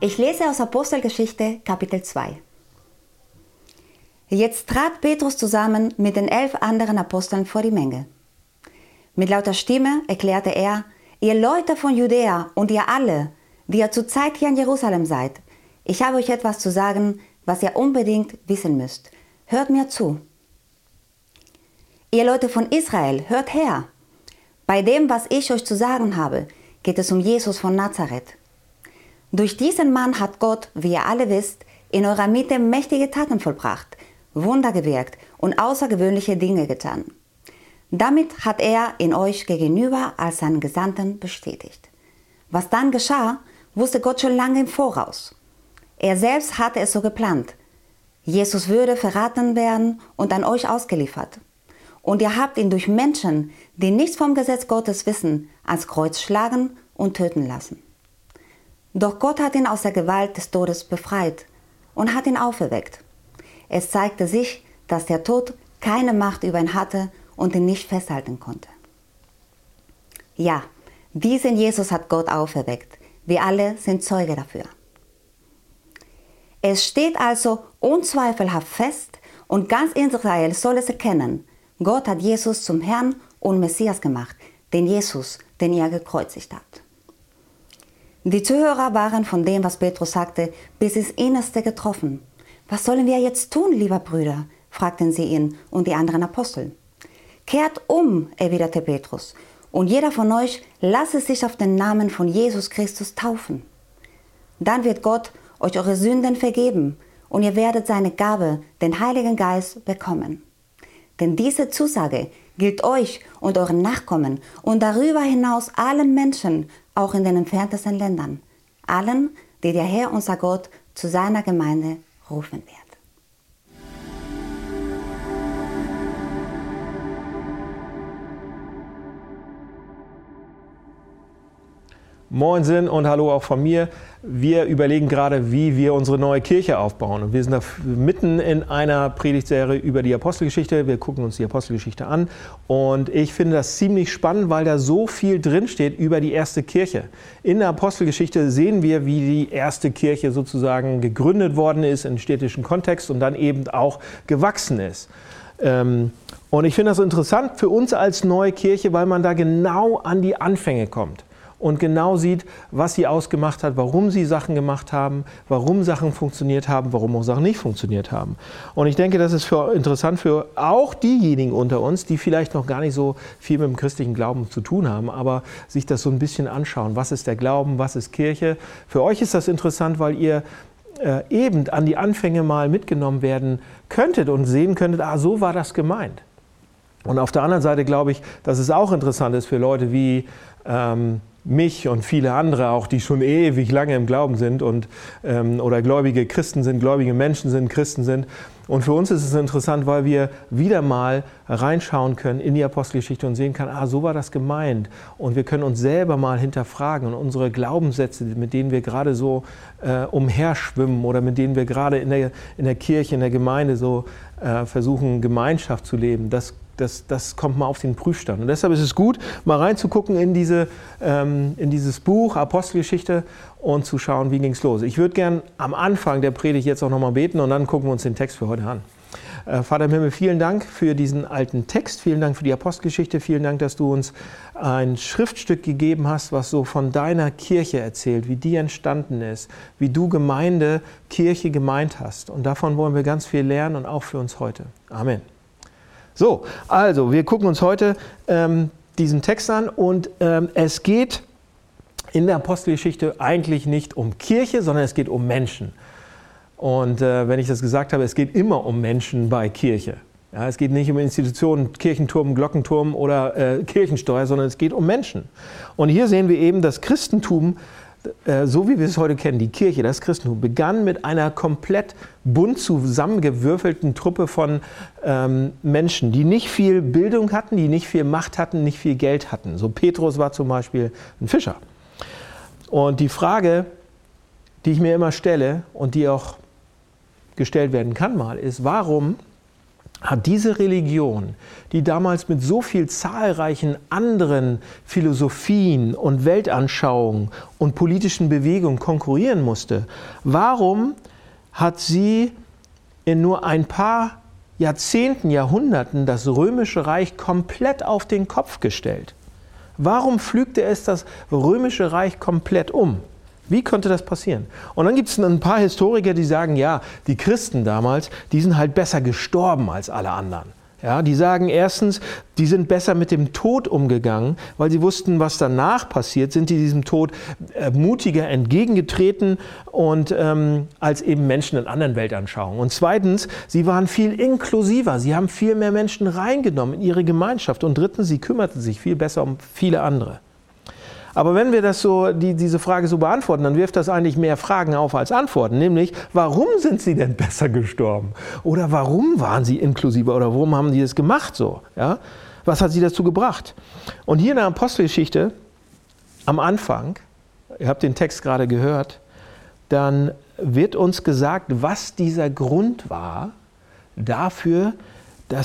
Ich lese aus Apostelgeschichte Kapitel 2. Jetzt trat Petrus zusammen mit den elf anderen Aposteln vor die Menge. Mit lauter Stimme erklärte er, ihr Leute von Judäa und ihr alle, die ihr zurzeit hier in Jerusalem seid, ich habe euch etwas zu sagen, was ihr unbedingt wissen müsst. Hört mir zu. Ihr Leute von Israel, hört her. Bei dem, was ich euch zu sagen habe, geht es um Jesus von Nazareth durch diesen Mann hat Gott, wie ihr alle wisst, in eurer Mitte mächtige Taten vollbracht, Wunder gewirkt und außergewöhnliche Dinge getan. Damit hat er in euch gegenüber als seinen Gesandten bestätigt. Was dann geschah, wusste Gott schon lange im Voraus. Er selbst hatte es so geplant. Jesus würde verraten werden und an euch ausgeliefert. Und ihr habt ihn durch Menschen, die nichts vom Gesetz Gottes wissen, ans Kreuz schlagen und töten lassen. Doch Gott hat ihn aus der Gewalt des Todes befreit und hat ihn auferweckt. Es zeigte sich, dass der Tod keine Macht über ihn hatte und ihn nicht festhalten konnte. Ja, diesen Jesus hat Gott auferweckt. Wir alle sind Zeuge dafür. Es steht also unzweifelhaft fest und ganz Israel soll es erkennen, Gott hat Jesus zum Herrn und Messias gemacht, den Jesus, den er gekreuzigt hat. Die Zuhörer waren von dem, was Petrus sagte, bis ins Innerste getroffen. Was sollen wir jetzt tun, lieber Brüder? fragten sie ihn und die anderen Apostel. Kehrt um, erwiderte Petrus, und jeder von euch lasse sich auf den Namen von Jesus Christus taufen. Dann wird Gott euch eure Sünden vergeben und ihr werdet seine Gabe, den Heiligen Geist, bekommen. Denn diese Zusage gilt euch und euren Nachkommen und darüber hinaus allen Menschen, auch in den entferntesten Ländern, allen, die der Herr unser Gott zu seiner Gemeinde rufen wird. Moinsen und hallo auch von mir. Wir überlegen gerade, wie wir unsere neue Kirche aufbauen. Und wir sind da mitten in einer Predigtserie über die Apostelgeschichte. Wir gucken uns die Apostelgeschichte an. Und ich finde das ziemlich spannend, weil da so viel drinsteht über die erste Kirche. In der Apostelgeschichte sehen wir, wie die erste Kirche sozusagen gegründet worden ist im städtischen Kontext und dann eben auch gewachsen ist. Ähm, und ich finde das interessant für uns als neue Kirche, weil man da genau an die Anfänge kommt und genau sieht, was sie ausgemacht hat, warum sie Sachen gemacht haben, warum Sachen funktioniert haben, warum auch Sachen nicht funktioniert haben. Und ich denke, das ist für, interessant für auch diejenigen unter uns, die vielleicht noch gar nicht so viel mit dem christlichen Glauben zu tun haben, aber sich das so ein bisschen anschauen. Was ist der Glauben, was ist Kirche? Für euch ist das interessant, weil ihr äh, eben an die Anfänge mal mitgenommen werden könntet und sehen könntet, ah, so war das gemeint. Und auf der anderen Seite glaube ich, dass es auch interessant ist für Leute wie ähm, mich und viele andere auch, die schon ewig lange im Glauben sind und, ähm, oder gläubige Christen sind, gläubige Menschen sind, Christen sind. Und für uns ist es interessant, weil wir wieder mal reinschauen können in die Apostelgeschichte und sehen können, ah, so war das gemeint. Und wir können uns selber mal hinterfragen und unsere Glaubenssätze, mit denen wir gerade so äh, umherschwimmen oder mit denen wir gerade in der, in der Kirche, in der Gemeinde so äh, versuchen, Gemeinschaft zu leben, das das, das kommt mal auf den Prüfstand. Und deshalb ist es gut, mal reinzugucken in, diese, ähm, in dieses Buch Apostelgeschichte und zu schauen, wie ging es los. Ich würde gern am Anfang der Predigt jetzt auch nochmal beten und dann gucken wir uns den Text für heute an. Äh, Vater im Himmel, vielen Dank für diesen alten Text, vielen Dank für die Apostelgeschichte, vielen Dank, dass du uns ein Schriftstück gegeben hast, was so von deiner Kirche erzählt, wie die entstanden ist, wie du Gemeinde, Kirche gemeint hast. Und davon wollen wir ganz viel lernen und auch für uns heute. Amen. So, also wir gucken uns heute ähm, diesen Text an und ähm, es geht in der Apostelgeschichte eigentlich nicht um Kirche, sondern es geht um Menschen. Und äh, wenn ich das gesagt habe, es geht immer um Menschen bei Kirche. Ja, es geht nicht um Institutionen, Kirchenturm, Glockenturm oder äh, Kirchensteuer, sondern es geht um Menschen. Und hier sehen wir eben, das Christentum so wie wir es heute kennen, die Kirche, das Christentum, begann mit einer komplett bunt zusammengewürfelten Truppe von ähm, Menschen, die nicht viel Bildung hatten, die nicht viel Macht hatten, nicht viel Geld hatten. So Petrus war zum Beispiel ein Fischer. Und die Frage, die ich mir immer stelle und die auch gestellt werden kann mal, ist, warum hat diese Religion, die damals mit so viel zahlreichen anderen Philosophien und Weltanschauungen und politischen Bewegungen konkurrieren musste, warum hat sie in nur ein paar Jahrzehnten, Jahrhunderten das römische Reich komplett auf den Kopf gestellt? Warum pflügte es das römische Reich komplett um? Wie konnte das passieren? Und dann gibt es ein paar Historiker, die sagen, ja, die Christen damals, die sind halt besser gestorben als alle anderen. Ja, die sagen erstens, die sind besser mit dem Tod umgegangen, weil sie wussten, was danach passiert, sind die diesem Tod äh, mutiger entgegengetreten und ähm, als eben Menschen in anderen Weltanschauungen. Und zweitens, sie waren viel inklusiver, sie haben viel mehr Menschen reingenommen in ihre Gemeinschaft. Und drittens, sie kümmerten sich viel besser um viele andere. Aber wenn wir das so, die, diese Frage so beantworten, dann wirft das eigentlich mehr Fragen auf als Antworten. Nämlich, warum sind sie denn besser gestorben? Oder warum waren sie inklusiver? Oder warum haben die das gemacht so? Ja? Was hat sie dazu gebracht? Und hier in der Apostelgeschichte, am Anfang, ihr habt den Text gerade gehört, dann wird uns gesagt, was dieser Grund war dafür, dass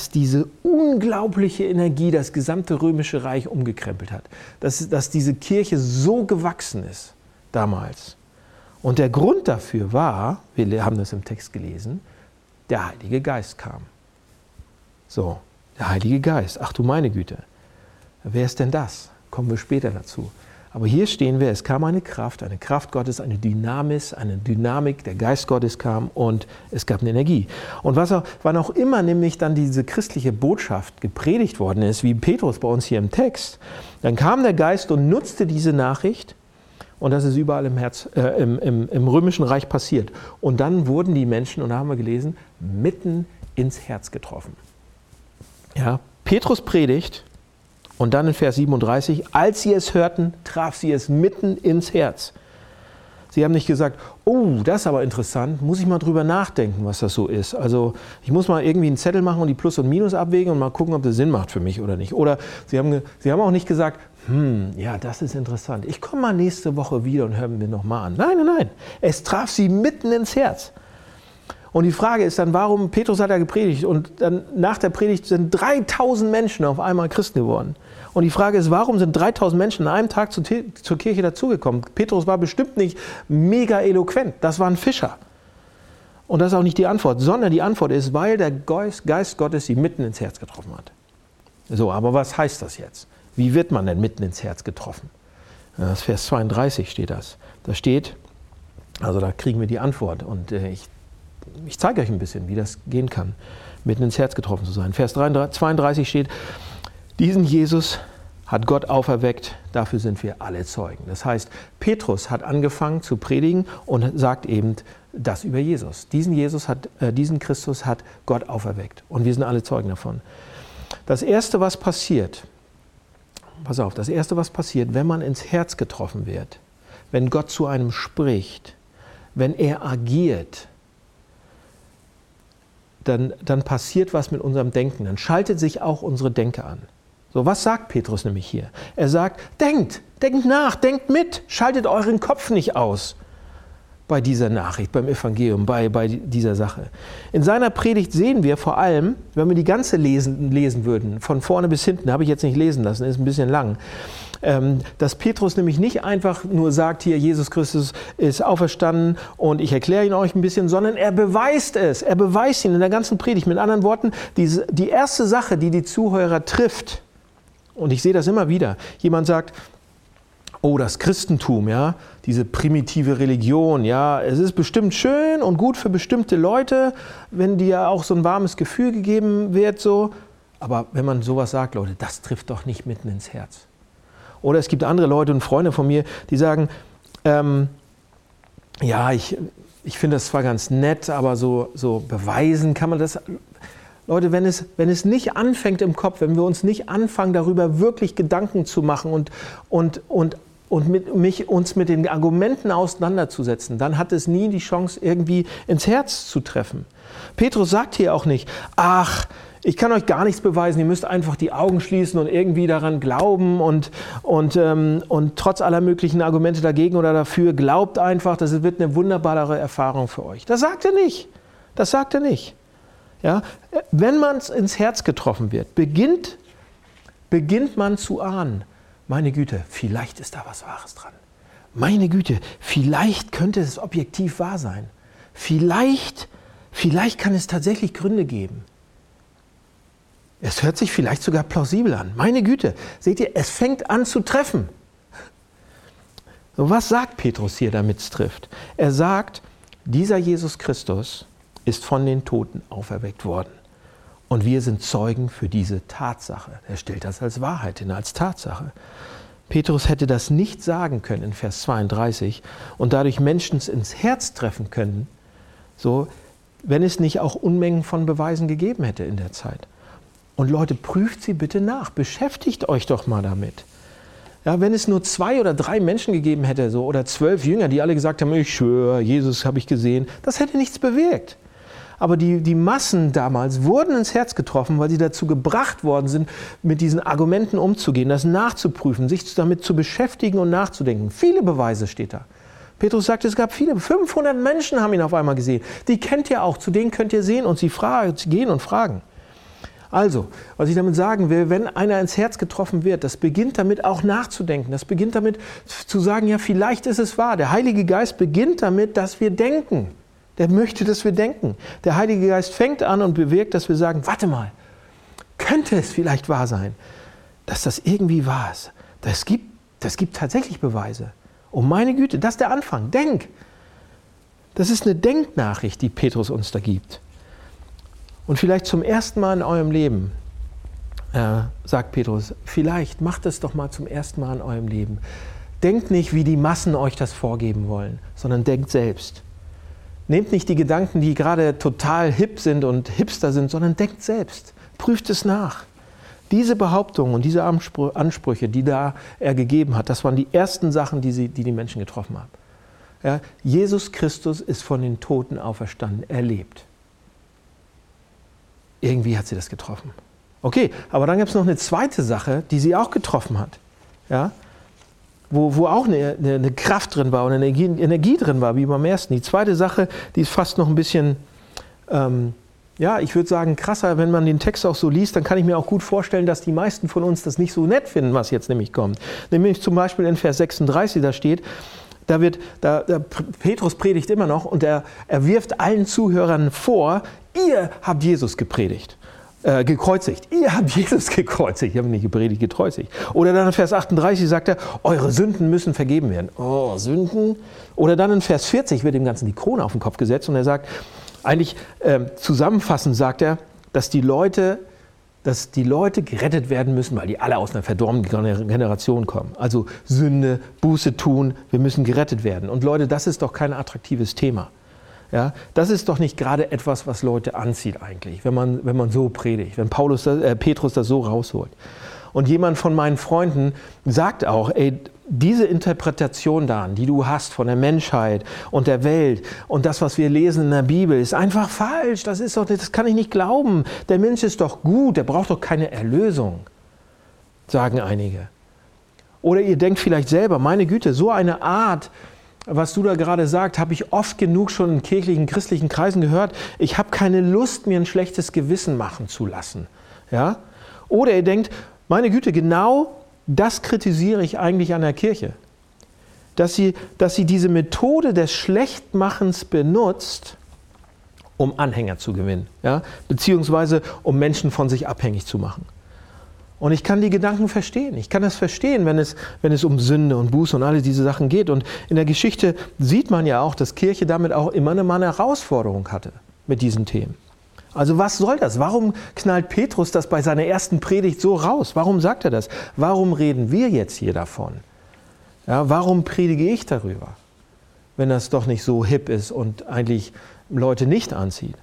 diese unglaubliche Energie das gesamte römische Reich umgekrempelt hat. Dass, dass diese Kirche so gewachsen ist damals. Und der Grund dafür war, wir haben das im Text gelesen, der Heilige Geist kam. So, der Heilige Geist. Ach du meine Güte. Wer ist denn das? Kommen wir später dazu. Aber hier stehen wir, es kam eine Kraft, eine Kraft Gottes, eine Dynamis, eine Dynamik, der Geist Gottes kam und es gab eine Energie. Und was auch, wann auch immer nämlich dann diese christliche Botschaft gepredigt worden ist, wie Petrus bei uns hier im Text, dann kam der Geist und nutzte diese Nachricht und das ist überall im, Herz, äh, im, im, im römischen Reich passiert. Und dann wurden die Menschen, und da haben wir gelesen, mitten ins Herz getroffen. Ja, Petrus predigt und dann in Vers 37, als sie es hörten, traf sie es mitten ins Herz. Sie haben nicht gesagt, oh, das ist aber interessant, muss ich mal drüber nachdenken, was das so ist. Also ich muss mal irgendwie einen Zettel machen und die Plus und Minus abwägen und mal gucken, ob das Sinn macht für mich oder nicht. Oder sie haben, sie haben auch nicht gesagt, hm, ja, das ist interessant. Ich komme mal nächste Woche wieder und hören wir nochmal an. Nein, nein, nein. Es traf sie mitten ins Herz. Und die Frage ist dann, warum, Petrus hat ja gepredigt und dann nach der Predigt sind 3000 Menschen auf einmal Christen geworden. Und die Frage ist, warum sind 3000 Menschen an einem Tag zur, zur Kirche dazugekommen? Petrus war bestimmt nicht mega eloquent, das war ein Fischer. Und das ist auch nicht die Antwort, sondern die Antwort ist, weil der Geist, Geist Gottes sie mitten ins Herz getroffen hat. So, aber was heißt das jetzt? Wie wird man denn mitten ins Herz getroffen? Das Vers 32 steht das. Da steht, also da kriegen wir die Antwort. Und äh, ich ich zeige euch ein bisschen, wie das gehen kann, mitten ins Herz getroffen zu sein. Vers 32 steht, diesen Jesus hat Gott auferweckt, dafür sind wir alle Zeugen. Das heißt, Petrus hat angefangen zu predigen und sagt eben das über Jesus. Diesen Jesus hat, äh, diesen Christus hat Gott auferweckt und wir sind alle Zeugen davon. Das erste, was passiert, pass auf, das erste, was passiert, wenn man ins Herz getroffen wird, wenn Gott zu einem spricht, wenn er agiert, dann, dann passiert was mit unserem Denken. Dann schaltet sich auch unsere Denke an. So, was sagt Petrus nämlich hier? Er sagt, denkt, denkt nach, denkt mit, schaltet euren Kopf nicht aus bei dieser Nachricht, beim Evangelium, bei, bei dieser Sache. In seiner Predigt sehen wir vor allem, wenn wir die ganze lesen, lesen würden, von vorne bis hinten, habe ich jetzt nicht lesen lassen, ist ein bisschen lang, dass Petrus nämlich nicht einfach nur sagt, hier Jesus Christus ist auferstanden und ich erkläre ihn euch ein bisschen, sondern er beweist es. Er beweist ihn in der ganzen Predigt. Mit anderen Worten, die, die erste Sache, die die Zuhörer trifft, und ich sehe das immer wieder, jemand sagt, oh, das Christentum, ja, diese primitive Religion, ja, es ist bestimmt schön und gut für bestimmte Leute, wenn dir auch so ein warmes Gefühl gegeben wird, so. Aber wenn man sowas sagt, Leute, das trifft doch nicht mitten ins Herz. Oder es gibt andere Leute und Freunde von mir, die sagen, ähm, ja, ich, ich finde das zwar ganz nett, aber so, so beweisen kann man das. Leute, wenn es, wenn es nicht anfängt im Kopf, wenn wir uns nicht anfangen, darüber wirklich Gedanken zu machen und, und, und, und mit, mich, uns mit den Argumenten auseinanderzusetzen, dann hat es nie die Chance, irgendwie ins Herz zu treffen. Petrus sagt hier auch nicht, ach, ich kann euch gar nichts beweisen, ihr müsst einfach die Augen schließen und irgendwie daran glauben und, und, ähm, und trotz aller möglichen Argumente dagegen oder dafür, glaubt einfach, das wird eine wunderbare Erfahrung für euch. Das sagt er nicht. Das sagt er nicht. Ja? Wenn man ins Herz getroffen wird, beginnt, beginnt man zu ahnen, meine Güte, vielleicht ist da was Wahres dran. Meine Güte, vielleicht könnte es objektiv wahr sein. Vielleicht, vielleicht kann es tatsächlich Gründe geben. Es hört sich vielleicht sogar plausibel an. Meine Güte, seht ihr, es fängt an zu treffen. was sagt Petrus hier, damit es trifft? Er sagt, dieser Jesus Christus ist von den Toten auferweckt worden. Und wir sind Zeugen für diese Tatsache. Er stellt das als Wahrheit hin, als Tatsache. Petrus hätte das nicht sagen können in Vers 32 und dadurch Menschen ins Herz treffen können, so, wenn es nicht auch Unmengen von Beweisen gegeben hätte in der Zeit. Und Leute, prüft sie bitte nach, beschäftigt euch doch mal damit. Ja, wenn es nur zwei oder drei Menschen gegeben hätte, so, oder zwölf Jünger, die alle gesagt haben, ich schwöre, Jesus habe ich gesehen, das hätte nichts bewirkt. Aber die, die Massen damals wurden ins Herz getroffen, weil sie dazu gebracht worden sind, mit diesen Argumenten umzugehen, das nachzuprüfen, sich damit zu beschäftigen und nachzudenken. Viele Beweise steht da. Petrus sagt, es gab viele, 500 Menschen haben ihn auf einmal gesehen. Die kennt ihr auch, zu denen könnt ihr sehen und sie fragen, gehen und fragen. Also, was ich damit sagen will, wenn einer ins Herz getroffen wird, das beginnt damit auch nachzudenken. Das beginnt damit zu sagen, ja, vielleicht ist es wahr. Der Heilige Geist beginnt damit, dass wir denken. Der möchte, dass wir denken. Der Heilige Geist fängt an und bewirkt, dass wir sagen, warte mal, könnte es vielleicht wahr sein, dass das irgendwie wahr ist. Das gibt, das gibt tatsächlich Beweise. Oh meine Güte, das ist der Anfang. Denk. Das ist eine Denknachricht, die Petrus uns da gibt. Und vielleicht zum ersten Mal in eurem Leben, äh, sagt Petrus, vielleicht macht es doch mal zum ersten Mal in eurem Leben. Denkt nicht, wie die Massen euch das vorgeben wollen, sondern denkt selbst. Nehmt nicht die Gedanken, die gerade total hip sind und hipster sind, sondern denkt selbst. Prüft es nach. Diese Behauptungen und diese Ansprüche, die da er gegeben hat, das waren die ersten Sachen, die sie, die, die Menschen getroffen haben. Ja, Jesus Christus ist von den Toten auferstanden. Er lebt. Irgendwie hat sie das getroffen. Okay, aber dann gibt es noch eine zweite Sache, die sie auch getroffen hat. Ja? Wo, wo auch eine, eine, eine Kraft drin war und eine Energie, Energie, drin war, wie beim ersten. Die zweite Sache, die ist fast noch ein bisschen, ähm, ja, ich würde sagen, krasser, wenn man den Text auch so liest, dann kann ich mir auch gut vorstellen, dass die meisten von uns das nicht so nett finden, was jetzt nämlich kommt. Nämlich zum Beispiel in Vers 36, da steht, da wird, da, da, Petrus predigt immer noch und er, er wirft allen Zuhörern vor, ihr habt Jesus gepredigt. Äh, gekreuzigt. Ihr habt Jesus gekreuzigt. Ich habe nicht gepredigt, gekreuzigt. Oder dann in Vers 38 sagt er, eure Sünden müssen vergeben werden. Oh, Sünden. Oder dann in Vers 40 wird dem Ganzen die Krone auf den Kopf gesetzt und er sagt, eigentlich äh, zusammenfassend sagt er, dass die Leute dass die Leute gerettet werden müssen, weil die alle aus einer verdorbenen Generation kommen. Also Sünde, Buße tun, wir müssen gerettet werden. Und Leute, das ist doch kein attraktives Thema. Ja, das ist doch nicht gerade etwas, was Leute anzieht eigentlich, wenn man, wenn man so predigt, wenn Paulus, äh, Petrus das so rausholt. Und jemand von meinen Freunden sagt auch, ey, diese Interpretation dann, die du hast von der Menschheit und der Welt und das, was wir lesen in der Bibel, ist einfach falsch. Das ist doch, das kann ich nicht glauben. Der Mensch ist doch gut, der braucht doch keine Erlösung, sagen einige. Oder ihr denkt vielleicht selber, meine Güte, so eine Art, was du da gerade sagst, habe ich oft genug schon in kirchlichen, christlichen Kreisen gehört. Ich habe keine Lust, mir ein schlechtes Gewissen machen zu lassen. Ja? Oder ihr denkt, meine Güte, genau das kritisiere ich eigentlich an der Kirche. Dass sie, dass sie diese Methode des Schlechtmachens benutzt, um Anhänger zu gewinnen, ja? beziehungsweise um Menschen von sich abhängig zu machen. Und ich kann die Gedanken verstehen. Ich kann das verstehen, wenn es, wenn es um Sünde und Buße und alle diese Sachen geht. Und in der Geschichte sieht man ja auch, dass Kirche damit auch immer eine, eine Herausforderung hatte mit diesen Themen. Also was soll das? Warum knallt Petrus das bei seiner ersten Predigt so raus? Warum sagt er das? Warum reden wir jetzt hier davon? Ja, warum predige ich darüber, wenn das doch nicht so hip ist und eigentlich Leute nicht anzieht?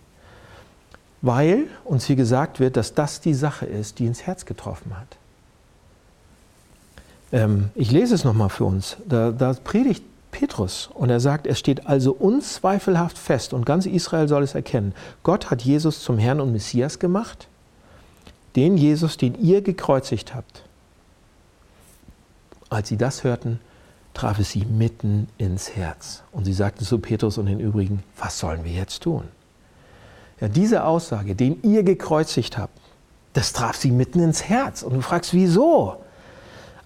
Weil uns hier gesagt wird, dass das die Sache ist, die ins Herz getroffen hat. Ähm, ich lese es nochmal für uns. Da, da predigt Petrus. Und er sagt, es steht also unzweifelhaft fest und ganz Israel soll es erkennen. Gott hat Jesus zum Herrn und Messias gemacht, den Jesus, den ihr gekreuzigt habt. Als sie das hörten, traf es sie mitten ins Herz. Und sie sagten zu Petrus und den übrigen, was sollen wir jetzt tun? Ja, diese Aussage, den ihr gekreuzigt habt, das traf sie mitten ins Herz. Und du fragst, wieso?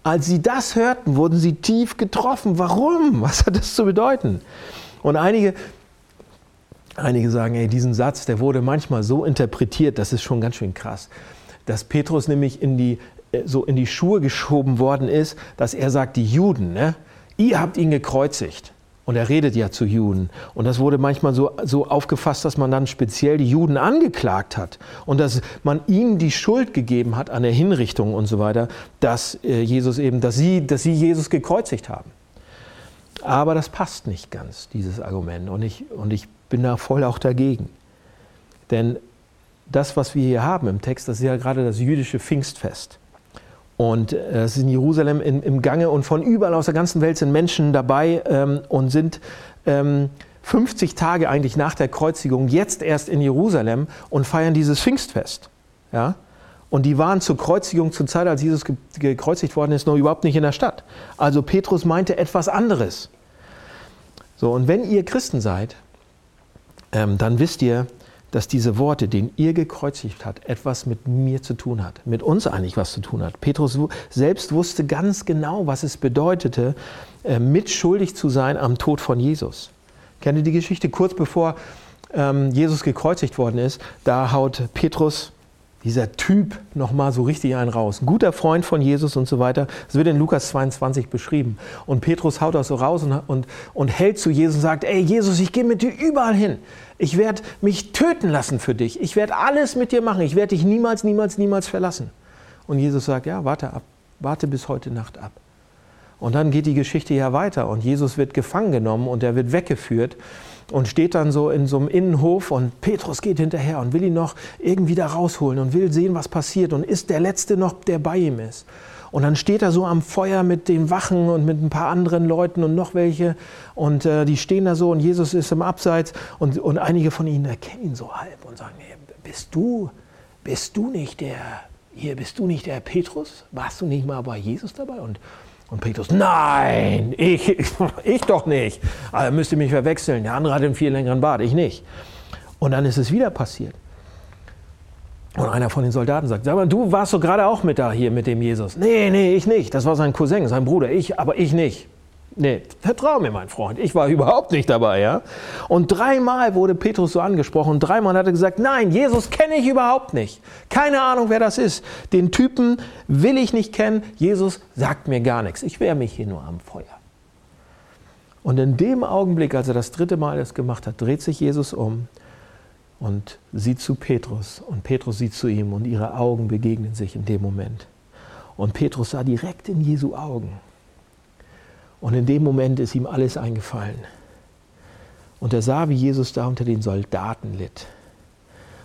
Als sie das hörten, wurden sie tief getroffen. Warum? Was hat das zu bedeuten? Und einige, einige sagen, ey, diesen Satz, der wurde manchmal so interpretiert, das ist schon ganz schön krass, dass Petrus nämlich in die, äh, so in die Schuhe geschoben worden ist, dass er sagt, die Juden, ne, ihr habt ihn gekreuzigt. Und er redet ja zu Juden. Und das wurde manchmal so, so aufgefasst, dass man dann speziell die Juden angeklagt hat und dass man ihnen die Schuld gegeben hat an der Hinrichtung und so weiter, dass äh, Jesus eben, dass sie, dass sie Jesus gekreuzigt haben. Aber das passt nicht ganz, dieses Argument. Und ich, und ich bin da voll auch dagegen. Denn das, was wir hier haben im Text, das ist ja gerade das jüdische Pfingstfest. Und äh, es ist in Jerusalem in, im Gange und von überall aus der ganzen Welt sind Menschen dabei ähm, und sind ähm, 50 Tage eigentlich nach der Kreuzigung jetzt erst in Jerusalem und feiern dieses Pfingstfest. Ja? Und die waren zur Kreuzigung, zur Zeit, als Jesus gekreuzigt worden ist, noch überhaupt nicht in der Stadt. Also Petrus meinte etwas anderes. So, und wenn ihr Christen seid, ähm, dann wisst ihr, dass diese Worte, den ihr gekreuzigt hat, etwas mit mir zu tun hat, mit uns eigentlich was zu tun hat. Petrus selbst wusste ganz genau, was es bedeutete, äh, mitschuldig zu sein am Tod von Jesus. Kennt ihr die Geschichte? Kurz bevor ähm, Jesus gekreuzigt worden ist, da haut Petrus dieser Typ nochmal so richtig einen raus. Ein guter Freund von Jesus und so weiter. Das wird in Lukas 22 beschrieben. Und Petrus haut das so raus und, und, und hält zu Jesus und sagt, ey Jesus, ich gehe mit dir überall hin. Ich werde mich töten lassen für dich. Ich werde alles mit dir machen. Ich werde dich niemals, niemals, niemals verlassen. Und Jesus sagt, ja, warte ab. Warte bis heute Nacht ab. Und dann geht die Geschichte ja weiter und Jesus wird gefangen genommen und er wird weggeführt und steht dann so in so einem Innenhof und Petrus geht hinterher und will ihn noch irgendwie da rausholen und will sehen, was passiert und ist der Letzte noch, der bei ihm ist. Und dann steht er so am Feuer mit den Wachen und mit ein paar anderen Leuten und noch welche. Und äh, die stehen da so und Jesus ist im Abseits und, und einige von ihnen erkennen ihn so halb und sagen, hey, bist du, bist du nicht der, hier bist du nicht der Petrus? Warst du nicht mal bei Jesus dabei? Und und Petrus, nein, ich, ich doch nicht. Er müsste mich verwechseln. Der andere hat einen viel längeren Bart, ich nicht. Und dann ist es wieder passiert. Und einer von den Soldaten sagt, sag mal, du warst doch gerade auch mit da hier mit dem Jesus. Nee, nee, ich nicht. Das war sein Cousin, sein Bruder. Ich, aber ich nicht. Nee, vertrau mir, mein Freund, ich war überhaupt nicht dabei, ja. Und dreimal wurde Petrus so angesprochen dreimal hat er gesagt, nein, Jesus kenne ich überhaupt nicht. Keine Ahnung, wer das ist. Den Typen will ich nicht kennen. Jesus sagt mir gar nichts. Ich wehre mich hier nur am Feuer. Und in dem Augenblick, als er das dritte Mal das gemacht hat, dreht sich Jesus um und sieht zu Petrus und Petrus sieht zu ihm und ihre Augen begegnen sich in dem Moment. Und Petrus sah direkt in Jesu Augen. Und in dem Moment ist ihm alles eingefallen. Und er sah, wie Jesus da unter den Soldaten litt.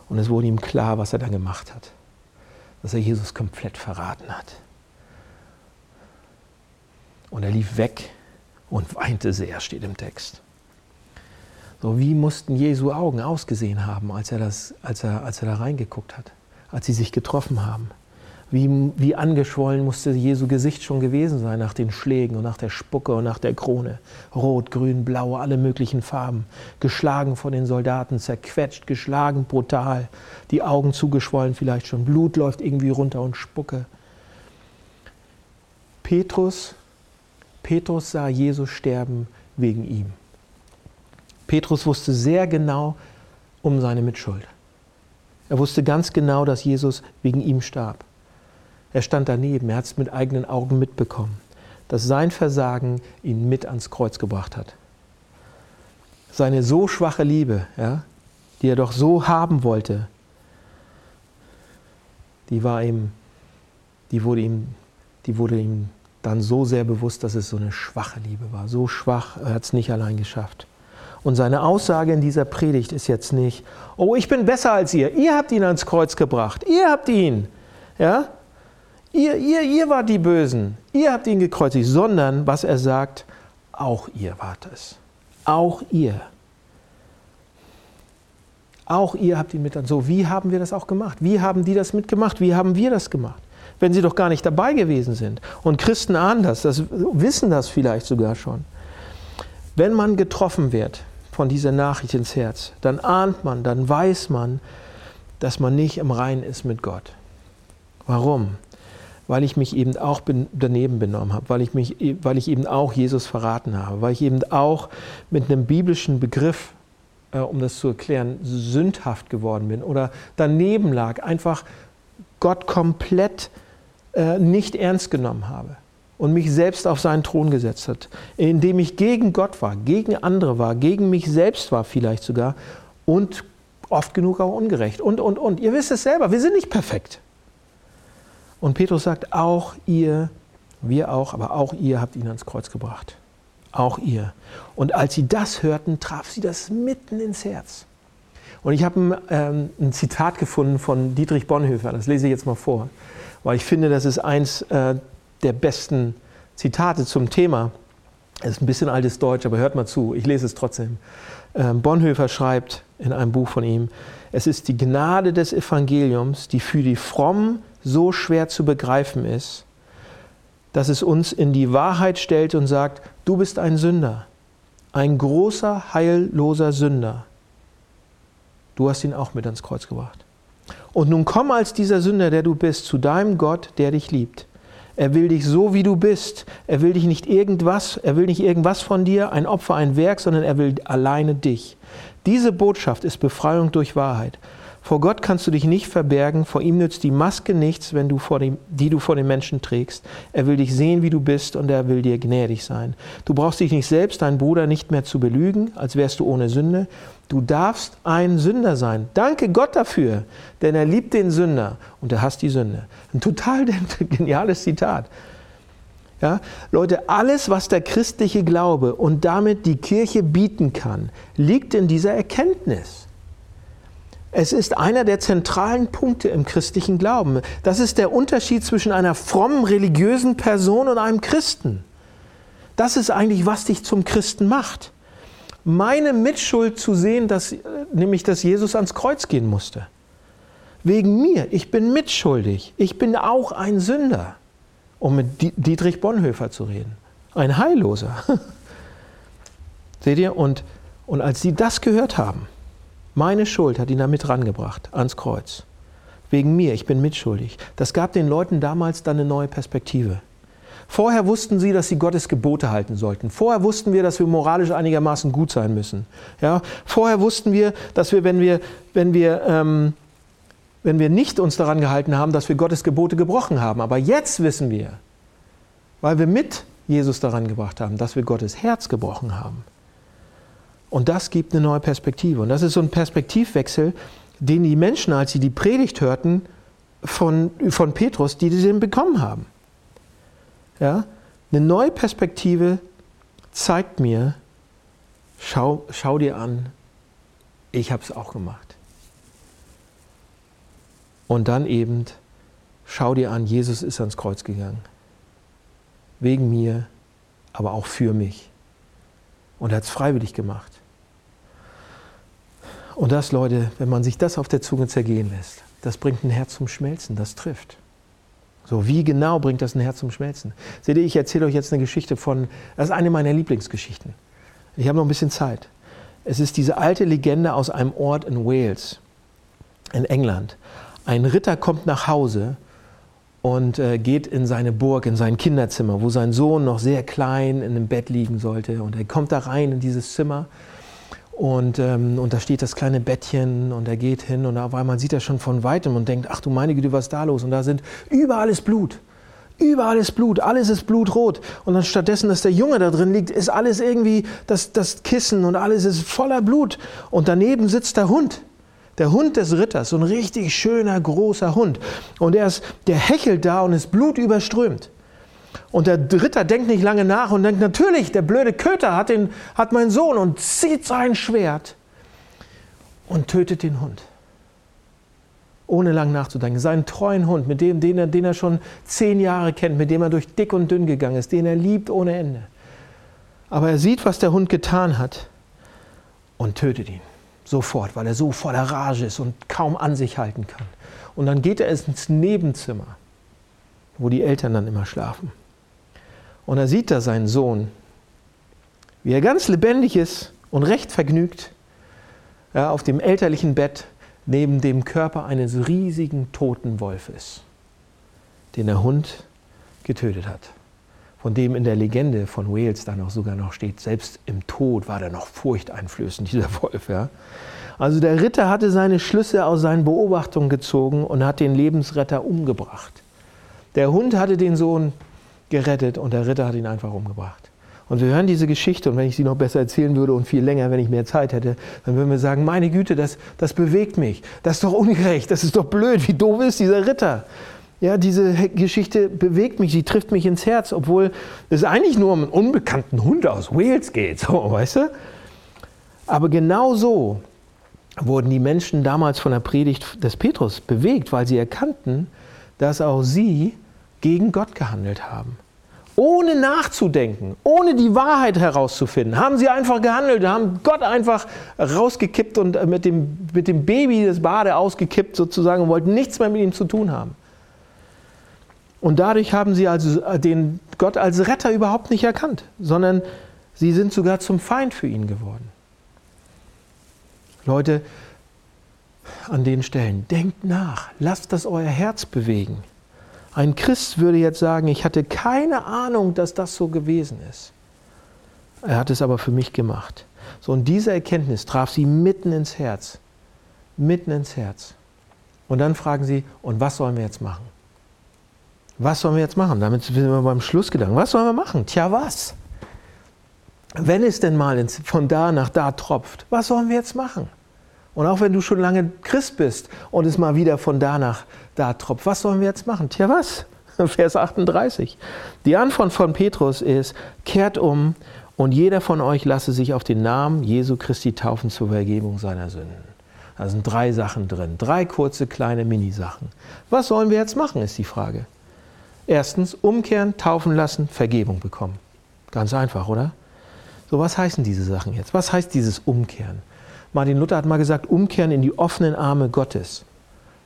Und es wurde ihm klar, was er da gemacht hat. Dass er Jesus komplett verraten hat. Und er lief weg und weinte sehr, steht im Text. So wie mussten Jesu Augen ausgesehen haben, als er, das, als er, als er da reingeguckt hat, als sie sich getroffen haben. Wie, wie angeschwollen musste Jesu Gesicht schon gewesen sein nach den Schlägen und nach der Spucke und nach der Krone. Rot, grün, blau, alle möglichen Farben. Geschlagen von den Soldaten, zerquetscht, geschlagen, brutal. Die Augen zugeschwollen vielleicht schon. Blut läuft irgendwie runter und Spucke. Petrus, Petrus sah Jesus sterben wegen ihm. Petrus wusste sehr genau um seine Mitschuld. Er wusste ganz genau, dass Jesus wegen ihm starb. Er stand daneben, er hat es mit eigenen Augen mitbekommen, dass sein Versagen ihn mit ans Kreuz gebracht hat. Seine so schwache Liebe, ja, die er doch so haben wollte, die war ihm, die wurde ihm, die wurde ihm dann so sehr bewusst, dass es so eine schwache Liebe war. So schwach, er hat es nicht allein geschafft. Und seine Aussage in dieser Predigt ist jetzt nicht, oh, ich bin besser als ihr. Ihr habt ihn ans Kreuz gebracht. Ihr habt ihn. Ja? Ihr, ihr, ihr wart die Bösen, ihr habt ihn gekreuzigt, sondern was er sagt, auch ihr wart es. Auch ihr. Auch ihr habt ihn mit an. So, wie haben wir das auch gemacht? Wie haben die das mitgemacht? Wie haben wir das gemacht? Wenn sie doch gar nicht dabei gewesen sind. Und Christen ahnen das, das wissen das vielleicht sogar schon. Wenn man getroffen wird von dieser Nachricht ins Herz, dann ahnt man, dann weiß man, dass man nicht im Reinen ist mit Gott. Warum? Weil ich mich eben auch daneben benommen habe, weil ich, mich, weil ich eben auch Jesus verraten habe, weil ich eben auch mit einem biblischen Begriff, äh, um das zu erklären, sündhaft geworden bin oder daneben lag, einfach Gott komplett äh, nicht ernst genommen habe und mich selbst auf seinen Thron gesetzt hat, indem ich gegen Gott war, gegen andere war, gegen mich selbst war vielleicht sogar und oft genug auch ungerecht und, und, und. Ihr wisst es selber, wir sind nicht perfekt. Und Petrus sagt, auch ihr, wir auch, aber auch ihr habt ihn ans Kreuz gebracht. Auch ihr. Und als sie das hörten, traf sie das mitten ins Herz. Und ich habe ein, ähm, ein Zitat gefunden von Dietrich Bonhoeffer, das lese ich jetzt mal vor, weil ich finde, das ist eins äh, der besten Zitate zum Thema. Es ist ein bisschen altes Deutsch, aber hört mal zu, ich lese es trotzdem. Ähm, Bonhoeffer schreibt in einem Buch von ihm, es ist die Gnade des Evangeliums, die für die Frommen so schwer zu begreifen ist, dass es uns in die Wahrheit stellt und sagt, du bist ein Sünder, ein großer, heilloser Sünder. Du hast ihn auch mit ans Kreuz gebracht. Und nun komm als dieser Sünder, der du bist, zu deinem Gott, der dich liebt. Er will dich so, wie du bist. Er will dich nicht irgendwas, er will nicht irgendwas von dir, ein Opfer, ein Werk, sondern er will alleine dich. Diese Botschaft ist Befreiung durch Wahrheit. Vor Gott kannst du dich nicht verbergen, vor ihm nützt die Maske nichts, wenn du vor dem, die du vor den Menschen trägst. Er will dich sehen, wie du bist, und er will dir gnädig sein. Du brauchst dich nicht selbst, deinen Bruder nicht mehr zu belügen, als wärst du ohne Sünde. Du darfst ein Sünder sein. Danke Gott dafür, denn er liebt den Sünder und er hasst die Sünde. Ein total geniales Zitat. Ja, Leute, alles, was der christliche Glaube und damit die Kirche bieten kann, liegt in dieser Erkenntnis. Es ist einer der zentralen Punkte im christlichen Glauben. Das ist der Unterschied zwischen einer frommen religiösen Person und einem Christen. Das ist eigentlich, was dich zum Christen macht. Meine Mitschuld zu sehen, dass, nämlich dass Jesus ans Kreuz gehen musste. Wegen mir. Ich bin mitschuldig. Ich bin auch ein Sünder. Um mit Dietrich Bonhoeffer zu reden. Ein Heilloser. Seht ihr? Und, und als sie das gehört haben, meine Schuld hat ihn damit rangebracht, ans Kreuz. Wegen mir, ich bin mitschuldig. Das gab den Leuten damals dann eine neue Perspektive. Vorher wussten sie, dass sie Gottes Gebote halten sollten. Vorher wussten wir, dass wir moralisch einigermaßen gut sein müssen. Ja? Vorher wussten wir, dass wir, wenn wir, wenn wir, ähm, wenn wir nicht uns daran gehalten haben, dass wir Gottes Gebote gebrochen haben. Aber jetzt wissen wir, weil wir mit Jesus daran gebracht haben, dass wir Gottes Herz gebrochen haben. Und das gibt eine neue Perspektive. Und das ist so ein Perspektivwechsel, den die Menschen, als sie die Predigt hörten von, von Petrus, die sie bekommen haben. Ja? Eine neue Perspektive zeigt mir, schau, schau dir an, ich habe es auch gemacht. Und dann eben, schau dir an, Jesus ist ans Kreuz gegangen. Wegen mir, aber auch für mich. Und er hat es freiwillig gemacht. Und das, Leute, wenn man sich das auf der Zunge zergehen lässt, das bringt ein Herz zum Schmelzen, das trifft. So, wie genau bringt das ein Herz zum Schmelzen? Seht ihr, ich erzähle euch jetzt eine Geschichte von, das ist eine meiner Lieblingsgeschichten. Ich habe noch ein bisschen Zeit. Es ist diese alte Legende aus einem Ort in Wales, in England. Ein Ritter kommt nach Hause und äh, geht in seine Burg, in sein Kinderzimmer, wo sein Sohn noch sehr klein in einem Bett liegen sollte. Und er kommt da rein in dieses Zimmer und, ähm, und da steht das kleine Bettchen und er geht hin und auf einmal sieht er schon von weitem und denkt, ach du meine Güte, was ist da los? Und da sind überall ist Blut. Überall ist Blut, alles ist blutrot. Und dann stattdessen, dass der Junge da drin liegt, ist alles irgendwie das, das Kissen und alles ist voller Blut. Und daneben sitzt der Hund. Der Hund des Ritters, so ein richtig schöner, großer Hund. Und der, ist, der hechelt da und ist blutüberströmt. Und der Ritter denkt nicht lange nach und denkt, natürlich, der blöde Köter hat, den, hat meinen Sohn und zieht sein Schwert und tötet den Hund. Ohne lang nachzudenken. Seinen treuen Hund, mit dem, den er, den er schon zehn Jahre kennt, mit dem er durch dick und dünn gegangen ist, den er liebt ohne Ende. Aber er sieht, was der Hund getan hat und tötet ihn. Sofort, weil er so voller Rage ist und kaum an sich halten kann. Und dann geht er ins Nebenzimmer, wo die Eltern dann immer schlafen. Und er sieht da seinen Sohn, wie er ganz lebendig ist und recht vergnügt ja, auf dem elterlichen Bett neben dem Körper eines riesigen toten Wolfes, den der Hund getötet hat. Von dem in der Legende von Wales dann auch sogar noch steht, selbst im Tod war der noch furchteinflößend, dieser Wolf. Ja. Also der Ritter hatte seine Schlüsse aus seinen Beobachtungen gezogen und hat den Lebensretter umgebracht. Der Hund hatte den Sohn gerettet und der Ritter hat ihn einfach umgebracht. Und wir hören diese Geschichte und wenn ich sie noch besser erzählen würde und viel länger, wenn ich mehr Zeit hätte, dann würden wir sagen, meine Güte, das, das bewegt mich. Das ist doch ungerecht, das ist doch blöd, wie doof ist dieser Ritter. Ja, diese Geschichte bewegt mich, sie trifft mich ins Herz, obwohl es eigentlich nur um einen unbekannten Hund aus Wales geht, so, weißt du? Aber genau so wurden die Menschen damals von der Predigt des Petrus bewegt, weil sie erkannten, dass auch sie gegen Gott gehandelt haben ohne nachzudenken, ohne die Wahrheit herauszufinden, haben sie einfach gehandelt, haben Gott einfach rausgekippt und mit dem, mit dem Baby das Bade ausgekippt sozusagen und wollten nichts mehr mit ihm zu tun haben. Und dadurch haben sie also den Gott als Retter überhaupt nicht erkannt, sondern sie sind sogar zum Feind für ihn geworden. Leute, an den Stellen, denkt nach, lasst das euer Herz bewegen. Ein Christ würde jetzt sagen, ich hatte keine Ahnung, dass das so gewesen ist. Er hat es aber für mich gemacht. So, und diese Erkenntnis traf sie mitten ins Herz. Mitten ins Herz. Und dann fragen sie, und was sollen wir jetzt machen? Was sollen wir jetzt machen? Damit sind wir beim Schlussgedanken. Was sollen wir machen? Tja, was? Wenn es denn mal von da nach da tropft, was sollen wir jetzt machen? Und auch wenn du schon lange Christ bist und es mal wieder von da nach da tropft, was sollen wir jetzt machen? Tja, was? Vers 38. Die Antwort von Petrus ist, kehrt um und jeder von euch lasse sich auf den Namen Jesu Christi taufen zur Vergebung seiner Sünden. Da sind drei Sachen drin, drei kurze kleine Minisachen. Was sollen wir jetzt machen, ist die Frage. Erstens, umkehren, taufen lassen, Vergebung bekommen. Ganz einfach, oder? So, was heißen diese Sachen jetzt? Was heißt dieses Umkehren? Martin Luther hat mal gesagt, umkehren in die offenen Arme Gottes.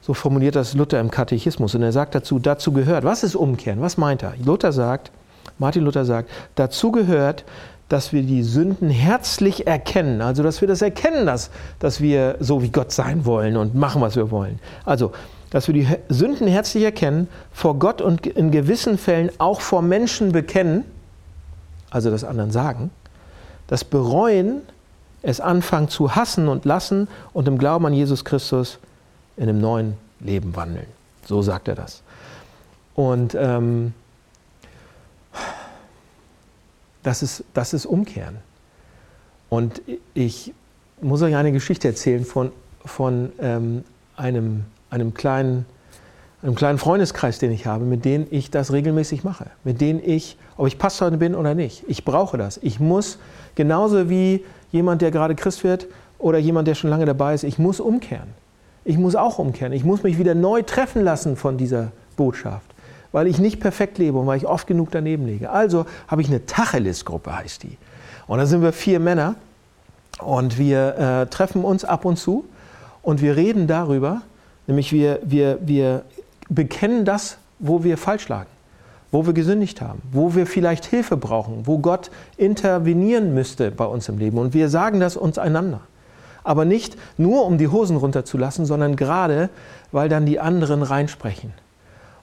So formuliert das Luther im Katechismus. Und er sagt dazu, dazu gehört, was ist umkehren? Was meint er? Luther sagt, Martin Luther sagt, dazu gehört, dass wir die Sünden herzlich erkennen. Also, dass wir das erkennen, dass, dass wir so wie Gott sein wollen und machen, was wir wollen. Also, dass wir die Sünden herzlich erkennen, vor Gott und in gewissen Fällen auch vor Menschen bekennen, also das anderen sagen, das bereuen es anfangen zu hassen und lassen und im Glauben an Jesus Christus in einem neuen Leben wandeln. So sagt er das. Und ähm, das, ist, das ist Umkehren. Und ich muss euch eine Geschichte erzählen von, von ähm, einem, einem, kleinen, einem kleinen Freundeskreis, den ich habe, mit dem ich das regelmäßig mache. Mit denen ich, ob ich Pastor bin oder nicht, ich brauche das. Ich muss genauso wie jemand, der gerade Christ wird oder jemand, der schon lange dabei ist, ich muss umkehren. Ich muss auch umkehren. Ich muss mich wieder neu treffen lassen von dieser Botschaft, weil ich nicht perfekt lebe und weil ich oft genug daneben lege. Also habe ich eine Tacheles-Gruppe, heißt die. Und da sind wir vier Männer und wir äh, treffen uns ab und zu und wir reden darüber, nämlich wir, wir, wir bekennen das, wo wir falsch lagen wo wir gesündigt haben, wo wir vielleicht Hilfe brauchen, wo Gott intervenieren müsste bei uns im Leben. Und wir sagen das uns einander. Aber nicht nur, um die Hosen runterzulassen, sondern gerade, weil dann die anderen reinsprechen.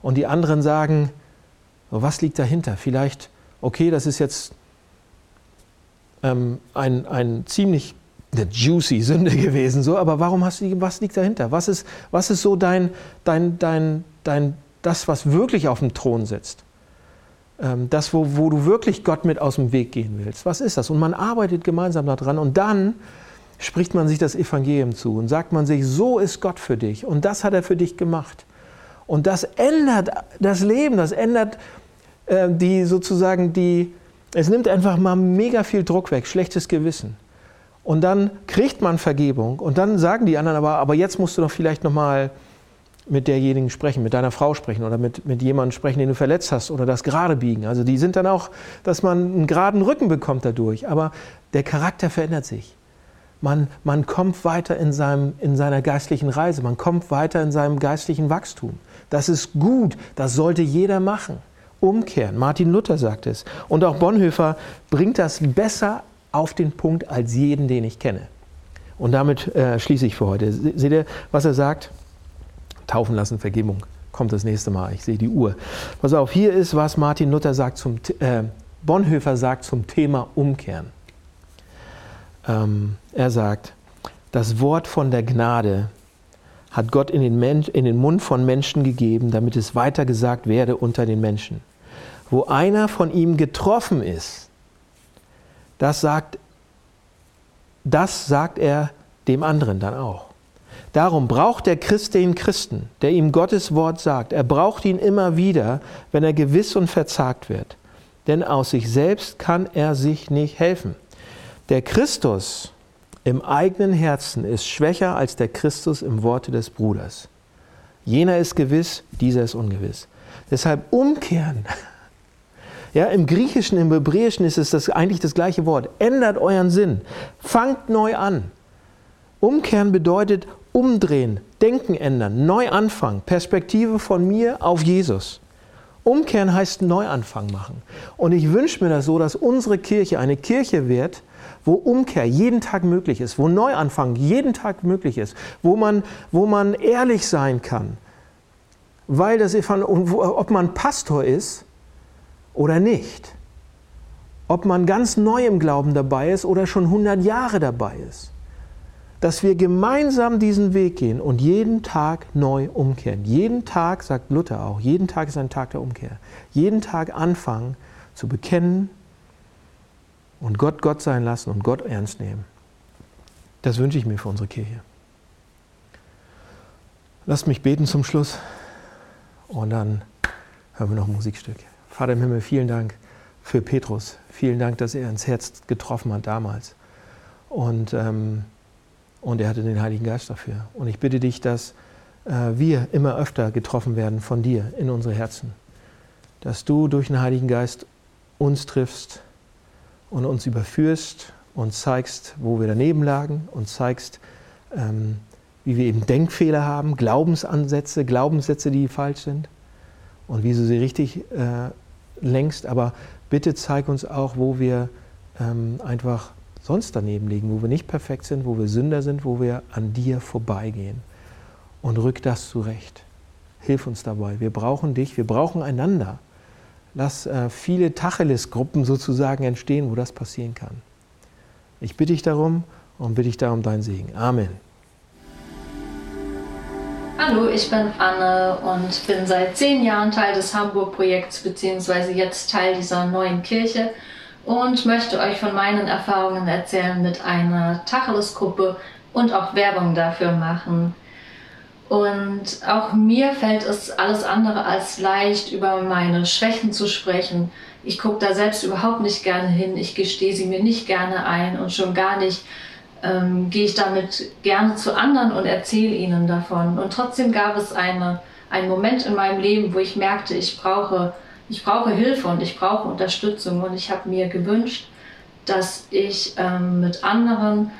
Und die anderen sagen, was liegt dahinter? Vielleicht, okay, das ist jetzt ähm, ein, ein ziemlich eine juicy Sünde gewesen, so, aber warum hast du, was liegt dahinter? Was ist, was ist so dein, dein, dein, dein, das, was wirklich auf dem Thron sitzt? Ähm, das, wo, wo du wirklich Gott mit aus dem Weg gehen willst. Was ist das? Und man arbeitet gemeinsam daran und dann spricht man sich das Evangelium zu und sagt man sich, so ist Gott für dich und das hat er für dich gemacht. Und das ändert das Leben, das ändert äh, die sozusagen die, es nimmt einfach mal mega viel Druck weg, schlechtes Gewissen. Und dann kriegt man Vergebung und dann sagen die anderen aber, aber jetzt musst du doch vielleicht nochmal mit derjenigen sprechen, mit deiner Frau sprechen oder mit, mit jemandem sprechen, den du verletzt hast oder das gerade biegen. Also die sind dann auch, dass man einen geraden Rücken bekommt dadurch. Aber der Charakter verändert sich. Man, man kommt weiter in, seinem, in seiner geistlichen Reise, man kommt weiter in seinem geistlichen Wachstum. Das ist gut, das sollte jeder machen. Umkehren, Martin Luther sagt es. Und auch Bonhoeffer bringt das besser auf den Punkt als jeden, den ich kenne. Und damit äh, schließe ich für heute. Seht ihr, was er sagt? Taufen lassen, Vergebung. Kommt das nächste Mal. Ich sehe die Uhr. Pass auf, hier ist, was Martin Luther sagt zum, äh, Bonhoeffer sagt zum Thema Umkehren. Ähm, er sagt, das Wort von der Gnade hat Gott in den, Men in den Mund von Menschen gegeben, damit es weitergesagt werde unter den Menschen. Wo einer von ihm getroffen ist, das sagt, das sagt er dem anderen dann auch. Darum braucht der Christ den Christen, der ihm Gottes Wort sagt. Er braucht ihn immer wieder, wenn er gewiss und verzagt wird. Denn aus sich selbst kann er sich nicht helfen. Der Christus im eigenen Herzen ist schwächer als der Christus im Worte des Bruders. Jener ist gewiss, dieser ist ungewiss. Deshalb umkehren. Ja, Im Griechischen, im Hebräischen ist es das, eigentlich das gleiche Wort. Ändert euren Sinn. Fangt neu an. Umkehren bedeutet umdrehen, Denken ändern, neu anfangen, Perspektive von mir auf Jesus. Umkehren heißt Neuanfang machen. Und ich wünsche mir das so, dass unsere Kirche eine Kirche wird, wo Umkehr jeden Tag möglich ist, wo Neuanfang jeden Tag möglich ist, wo man, wo man ehrlich sein kann. Weil das, ob man Pastor ist oder nicht, ob man ganz neu im Glauben dabei ist oder schon 100 Jahre dabei ist, dass wir gemeinsam diesen Weg gehen und jeden Tag neu umkehren. Jeden Tag, sagt Luther auch, jeden Tag ist ein Tag der Umkehr. Jeden Tag anfangen zu bekennen, und Gott Gott sein lassen und Gott ernst nehmen. Das wünsche ich mir für unsere Kirche. Lasst mich beten zum Schluss und dann hören wir noch ein Musikstück. Vater im Himmel, vielen Dank für Petrus. Vielen Dank, dass er ins Herz getroffen hat damals. Und, ähm, und er hatte den Heiligen Geist dafür. Und ich bitte dich, dass äh, wir immer öfter getroffen werden von dir in unsere Herzen. Dass du durch den Heiligen Geist uns triffst und uns überführst und zeigst, wo wir daneben lagen und zeigst, ähm, wie wir eben Denkfehler haben, Glaubensansätze, Glaubenssätze, die falsch sind und wie du sie richtig äh, lenkst. Aber bitte zeig uns auch, wo wir ähm, einfach sonst daneben liegen, wo wir nicht perfekt sind, wo wir Sünder sind, wo wir an dir vorbeigehen. Und rück das zurecht. Hilf uns dabei. Wir brauchen dich, wir brauchen einander. Lass äh, viele Tacheles-Gruppen sozusagen entstehen, wo das passieren kann. Ich bitte dich darum und bitte dich darum deinen Segen. Amen. Hallo, ich bin Anne und bin seit zehn Jahren Teil des Hamburg-Projekts beziehungsweise jetzt Teil dieser neuen Kirche und möchte euch von meinen Erfahrungen erzählen mit einer Tacheles-Gruppe und auch Werbung dafür machen. Und auch mir fällt es alles andere als leicht, über meine Schwächen zu sprechen. Ich gucke da selbst überhaupt nicht gerne hin. Ich gestehe sie mir nicht gerne ein und schon gar nicht ähm, gehe ich damit gerne zu anderen und erzähle ihnen davon. Und trotzdem gab es eine, einen Moment in meinem Leben, wo ich merkte, ich brauche, ich brauche Hilfe und ich brauche Unterstützung. Und ich habe mir gewünscht, dass ich ähm, mit anderen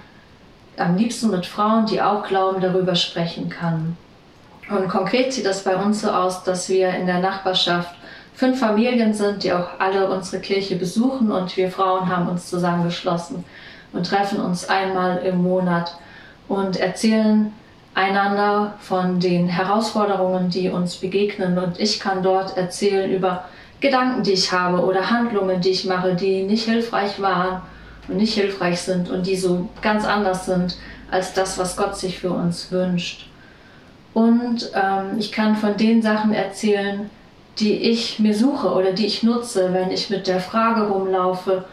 am liebsten mit Frauen, die auch glauben, darüber sprechen kann. Und konkret sieht das bei uns so aus, dass wir in der Nachbarschaft fünf Familien sind, die auch alle unsere Kirche besuchen und wir Frauen haben uns zusammengeschlossen und treffen uns einmal im Monat und erzählen einander von den Herausforderungen, die uns begegnen und ich kann dort erzählen über Gedanken, die ich habe oder Handlungen, die ich mache, die nicht hilfreich waren und nicht hilfreich sind und die so ganz anders sind als das, was Gott sich für uns wünscht. Und ähm, ich kann von den Sachen erzählen, die ich mir suche oder die ich nutze, wenn ich mit der Frage rumlaufe,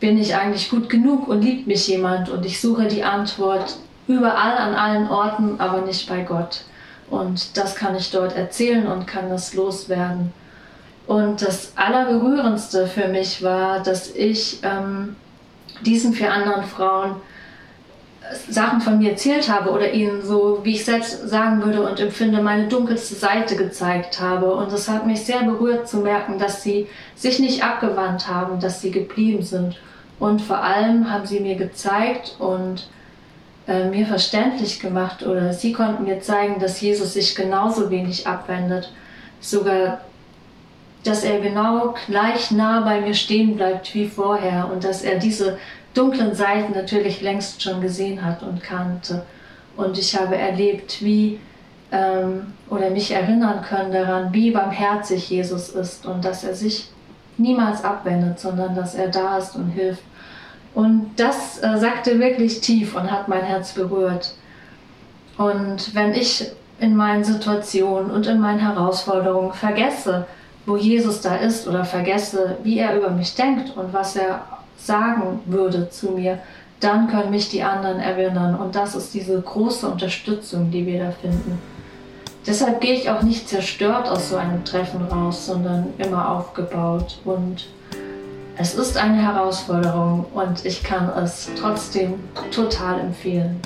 bin ich eigentlich gut genug und liebt mich jemand? Und ich suche die Antwort überall an allen Orten, aber nicht bei Gott. Und das kann ich dort erzählen und kann das loswerden. Und das Allerberührendste für mich war, dass ich ähm, diesen vier anderen Frauen Sachen von mir erzählt habe oder ihnen so, wie ich selbst sagen würde und empfinde, meine dunkelste Seite gezeigt habe. Und es hat mich sehr berührt zu merken, dass sie sich nicht abgewandt haben, dass sie geblieben sind. Und vor allem haben sie mir gezeigt und äh, mir verständlich gemacht oder sie konnten mir zeigen, dass Jesus sich genauso wenig abwendet. Sogar dass er genau gleich nah bei mir stehen bleibt wie vorher und dass er diese dunklen Seiten natürlich längst schon gesehen hat und kannte. Und ich habe erlebt, wie ähm, oder mich erinnern können daran, wie barmherzig Jesus ist und dass er sich niemals abwendet, sondern dass er da ist und hilft. Und das äh, sagte wirklich tief und hat mein Herz berührt. Und wenn ich in meinen Situationen und in meinen Herausforderungen vergesse, wo Jesus da ist oder vergesse, wie er über mich denkt und was er sagen würde zu mir, dann können mich die anderen erinnern. Und das ist diese große Unterstützung, die wir da finden. Deshalb gehe ich auch nicht zerstört aus so einem Treffen raus, sondern immer aufgebaut. Und es ist eine Herausforderung und ich kann es trotzdem total empfehlen.